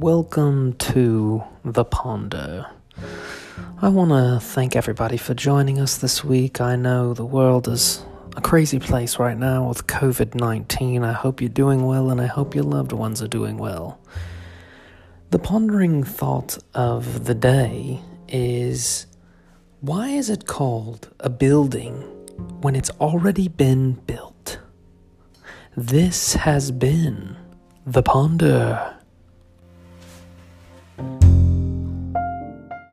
Welcome to The Ponder. I want to thank everybody for joining us this week. I know the world is a crazy place right now with COVID 19. I hope you're doing well and I hope your loved ones are doing well. The pondering thought of the day is why is it called a building when it's already been built? This has been The Ponder.